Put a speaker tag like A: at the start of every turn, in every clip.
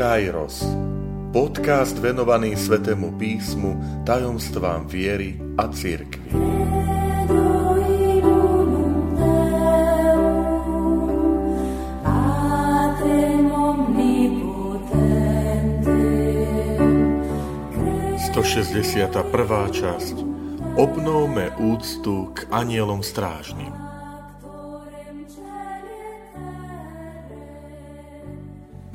A: Kairos. Podcast venovaný Svetému písmu, tajomstvám viery a cirkvi. prvá časť Obnovme úctu k anielom strážnym.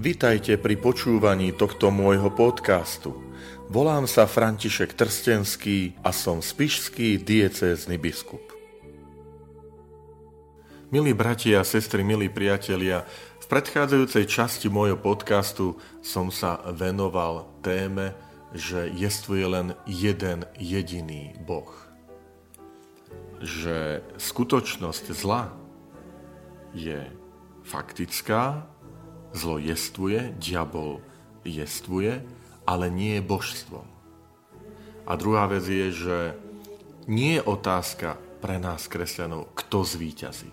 A: Vitajte pri počúvaní tohto môjho podcastu. Volám sa František Trstenský a som spišský diecézny biskup. Milí bratia a sestry, milí priatelia, v predchádzajúcej časti môjho podcastu som sa venoval téme, že jestvuje len jeden jediný Boh. Že skutočnosť zla je faktická, Zlo jestvuje, diabol jestvuje, ale nie je božstvom. A druhá vec je, že nie je otázka pre nás, kresťanov, kto zvíťazí.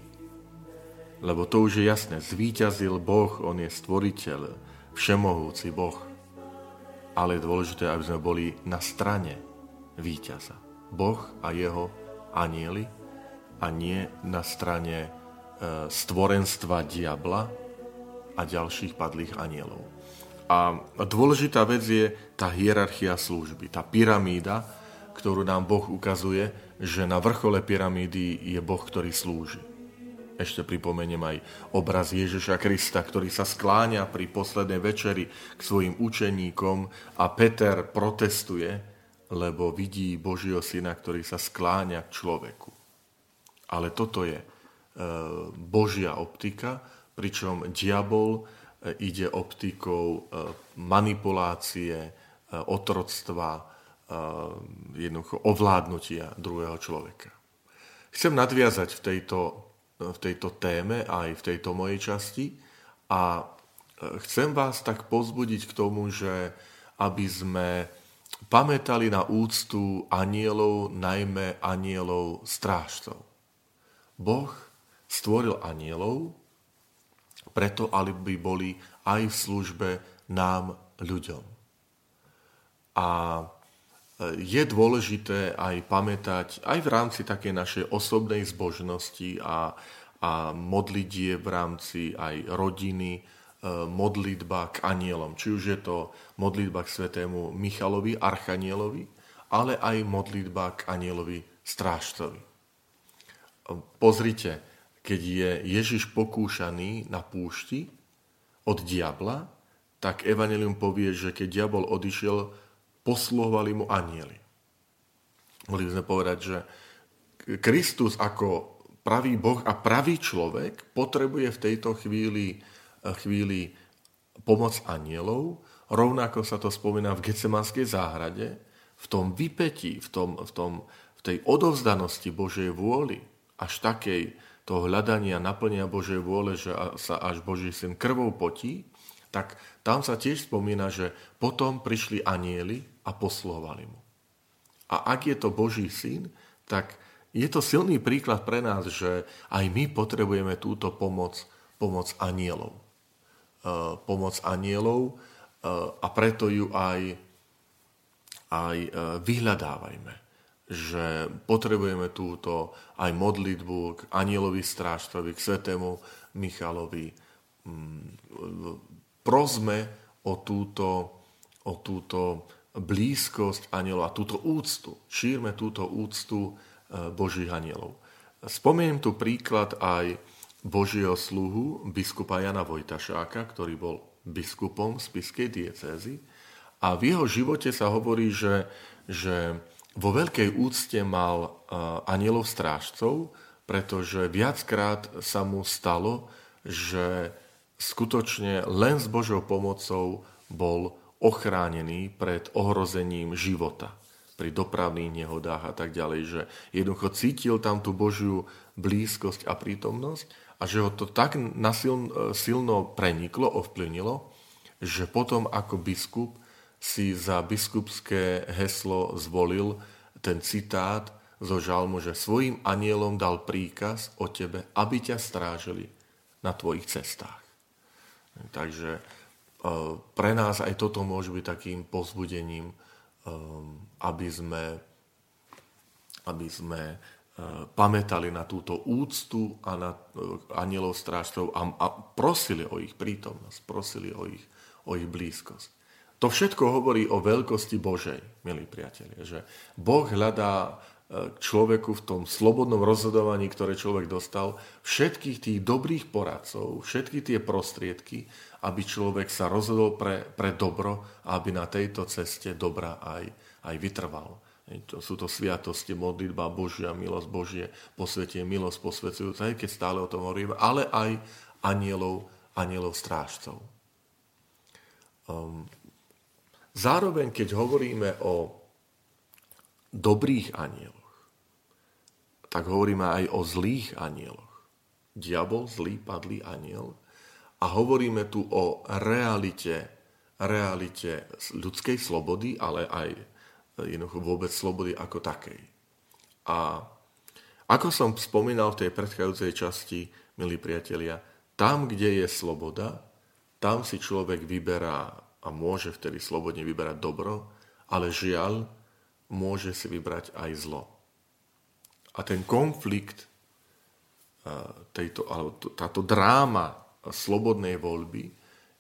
A: Lebo to už je jasné, zvíťazil Boh, On je stvoriteľ, všemohúci Boh. Ale je dôležité, aby sme boli na strane víťaza. Boh a jeho anieli a nie na strane e, stvorenstva diabla, a ďalších padlých anielov. A dôležitá vec je tá hierarchia služby, tá pyramída, ktorú nám Boh ukazuje, že na vrchole pyramídy je Boh, ktorý slúži. Ešte pripomeniem aj obraz Ježiša Krista, ktorý sa skláňa pri poslednej večeri k svojim učeníkom a Peter protestuje, lebo vidí Božieho syna, ktorý sa skláňa k človeku. Ale toto je e, Božia optika, pričom diabol e, ide optikou e, manipulácie, e, otroctva, jednoducho ovládnutia druhého človeka. Chcem nadviazať v tejto, v tejto téme aj v tejto mojej časti a chcem vás tak pozbudiť k tomu, že aby sme pamätali na úctu anielov, najmä anielov strážcov. Boh stvoril anielov, preto aby boli aj v službe nám, ľuďom. A e, je dôležité aj pamätať, aj v rámci takej našej osobnej zbožnosti a, a modlitie v rámci aj rodiny, e, modlitba k anielom. Či už je to modlitba k svetému Michalovi, archanielovi, ale aj modlitba k anielovi strážcovi. E, pozrite, keď je Ježiš pokúšaný na púšti od diabla, tak Evangelium povie, že keď diabol odišiel, posluhovali mu anieli. Mohli sme povedať, že Kristus ako pravý Boh a pravý človek potrebuje v tejto chvíli, chvíli pomoc anielov, rovnako sa to spomína v Gecemanskej záhrade, v tom vypetí, v, tom, v, tom, v tej odovzdanosti Božej vôli, až takej, toho hľadania naplnia Božej vôle, že sa až Boží syn krvou potí, tak tam sa tiež spomína, že potom prišli anieli a poslovali mu. A ak je to Boží syn, tak je to silný príklad pre nás, že aj my potrebujeme túto pomoc, pomoc anielov. Uh, pomoc anielov uh, a preto ju aj, aj uh, vyhľadávajme že potrebujeme túto aj modlitbu k anielovi strážcovi, k svetému Michalovi. Mm, prosme o túto, o túto blízkosť anielov a túto úctu. Šírme túto úctu e, Božích anielov. Spomeniem tu príklad aj Božieho sluhu, biskupa Jana Vojtašáka, ktorý bol biskupom z Spiskej diecézy. A v jeho živote sa hovorí, že, že vo veľkej úcte mal e, anielov strážcov, pretože viackrát sa mu stalo, že skutočne len s Božou pomocou bol ochránený pred ohrozením života pri dopravných nehodách a tak ďalej, že jednoducho cítil tam tú Božiu blízkosť a prítomnosť a že ho to tak nasilno, silno preniklo, ovplyvnilo, že potom ako biskup si za biskupské heslo zvolil ten citát zo žalmu, že svojim anielom dal príkaz o tebe, aby ťa strážili na tvojich cestách. Takže pre nás aj toto môže byť takým pozbudením, aby sme, aby sme pamätali na túto úctu a na anielov strážcov a, a prosili o ich prítomnosť, prosili o ich, o ich blízkosť. To všetko hovorí o veľkosti Božej, milí priatelia, že Boh hľadá e, človeku v tom slobodnom rozhodovaní, ktoré človek dostal, všetkých tých dobrých poradcov, všetky tie prostriedky, aby človek sa rozhodol pre, pre dobro a aby na tejto ceste dobra aj, aj vytrval. To sú to sviatosti, modlitba, Božia, milosť Božie, posvetie, milosť posvedzujúca, aj keď stále o tom hovoríme, ale aj anielov, anielov strážcov. Um, Zároveň, keď hovoríme o dobrých anieloch, tak hovoríme aj o zlých anieloch. Diabol, zlý, padlý aniel. A hovoríme tu o realite, realite ľudskej slobody, ale aj jednoducho vôbec slobody ako takej. A ako som spomínal v tej predchádzajúcej časti, milí priatelia, tam, kde je sloboda, tam si človek vyberá a môže vtedy slobodne vyberať dobro, ale žiaľ, môže si vybrať aj zlo. A ten konflikt, tejto, alebo táto dráma slobodnej voľby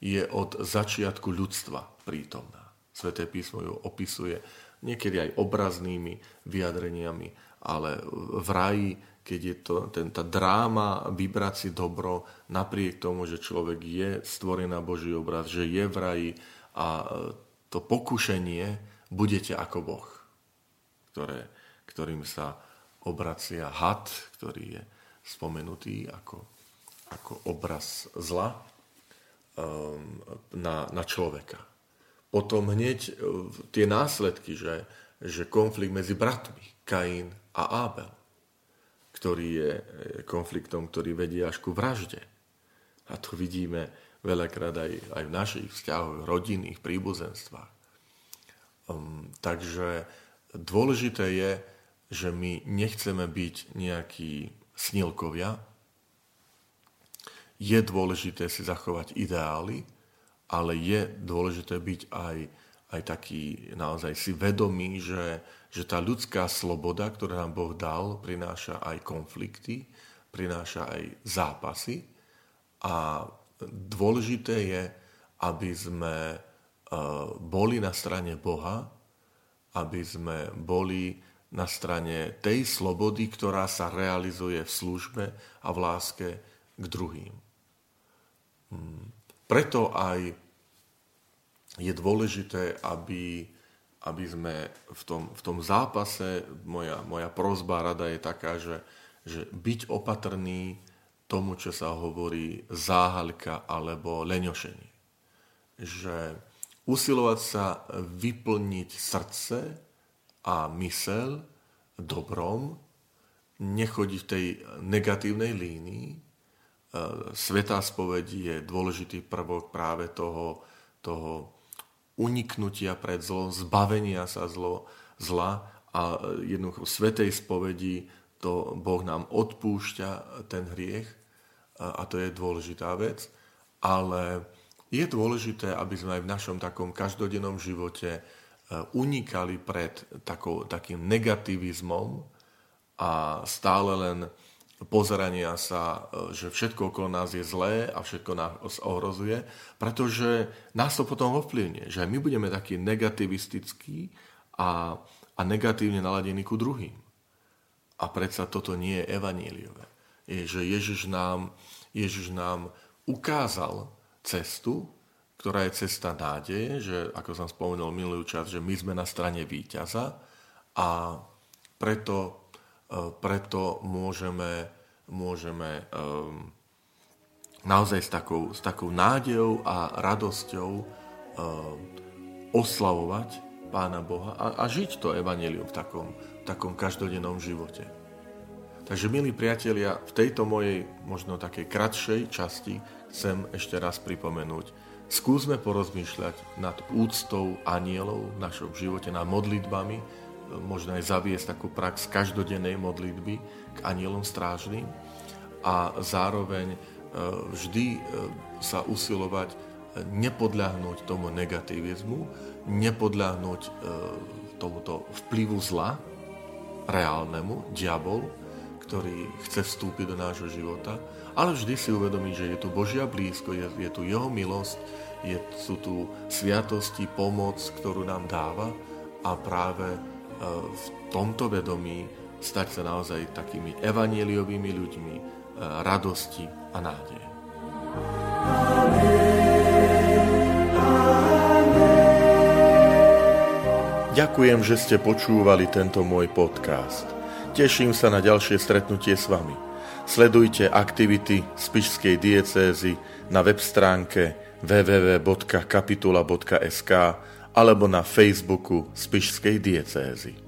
A: je od začiatku ľudstva prítomná. Sveté písmo ju opisuje niekedy aj obraznými vyjadreniami, ale v raji, keď je to ten, tá dráma vybrať si dobro, napriek tomu, že človek je stvorený na Boží obraz, že je v raji a e, to pokušenie budete ako Boh, ktoré, ktorým sa obracia had, ktorý je spomenutý ako, ako obraz zla um, na, na človeka. Potom hneď e, tie následky, že, že konflikt medzi bratmi, Kain a Abel, ktorý je e, konfliktom, ktorý vedie až ku vražde. A to vidíme veľakrát aj, aj v našich vzťahoch, rodinných, príbuzenstvách. Um, takže dôležité je, že my nechceme byť nejakí snilkovia. Je dôležité si zachovať ideály, ale je dôležité byť aj, aj taký naozaj si vedomý, že, že tá ľudská sloboda, ktorú nám Boh dal, prináša aj konflikty, prináša aj zápasy a dôležité je, aby sme e, boli na strane Boha, aby sme boli na strane tej slobody, ktorá sa realizuje v službe a v láske k druhým. Preto aj je dôležité, aby, aby sme v tom, v tom zápase, moja, moja prozba, rada je taká, že, že byť opatrný tomu, čo sa hovorí záhalka alebo leňošenie. Že usilovať sa vyplniť srdce a mysel dobrom, nechodiť v tej negatívnej línii. E, Svetá spoveď je dôležitý prvok práve toho, toho uniknutia pred zlom, zbavenia sa zlo, zla. A jednoducho v Svetej spovedi to Boh nám odpúšťa ten hriech a to je dôležitá vec, ale je dôležité, aby sme aj v našom takom každodennom živote e, unikali pred takou, takým negativizmom a stále len pozerania sa, e, že všetko okolo nás je zlé a všetko nás ohrozuje, pretože nás to potom ovplyvne, že my budeme takí negativistickí a, a negatívne naladení ku druhým. A predsa toto nie je evaníliové je, že Ježiš nám, Ježiš nám ukázal cestu, ktorá je cesta nádeje, že ako som spomenul minulý čas, že my sme na strane víťaza a preto, preto môžeme, môžeme naozaj s takou, s takou nádejou a radosťou oslavovať Pána Boha a, a žiť to evanelium v takom, v takom každodennom živote. Takže, milí priatelia, v tejto mojej možno takej kratšej časti chcem ešte raz pripomenúť. Skúsme porozmýšľať nad úctou anielov v našom živote, nad modlitbami, možno aj zaviesť takú prax každodennej modlitby k anielom strážnym a zároveň e, vždy e, sa usilovať nepodľahnúť tomu negativizmu, nepodľahnúť e, tomuto vplyvu zla, reálnemu, diabol, ktorý chce vstúpiť do nášho života, ale vždy si uvedomiť, že je tu Božia blízko, je, je tu Jeho milosť, je, sú tu sviatosti, pomoc, ktorú nám dáva a práve e, v tomto vedomí stať sa naozaj takými evanieliovými ľuďmi e, radosti a nádeje. Ďakujem, že ste počúvali tento môj podcast. Teším sa na ďalšie stretnutie s vami. Sledujte aktivity Spišskej diecézy na web stránke www.kapitula.sk alebo na Facebooku Spišskej diecézy.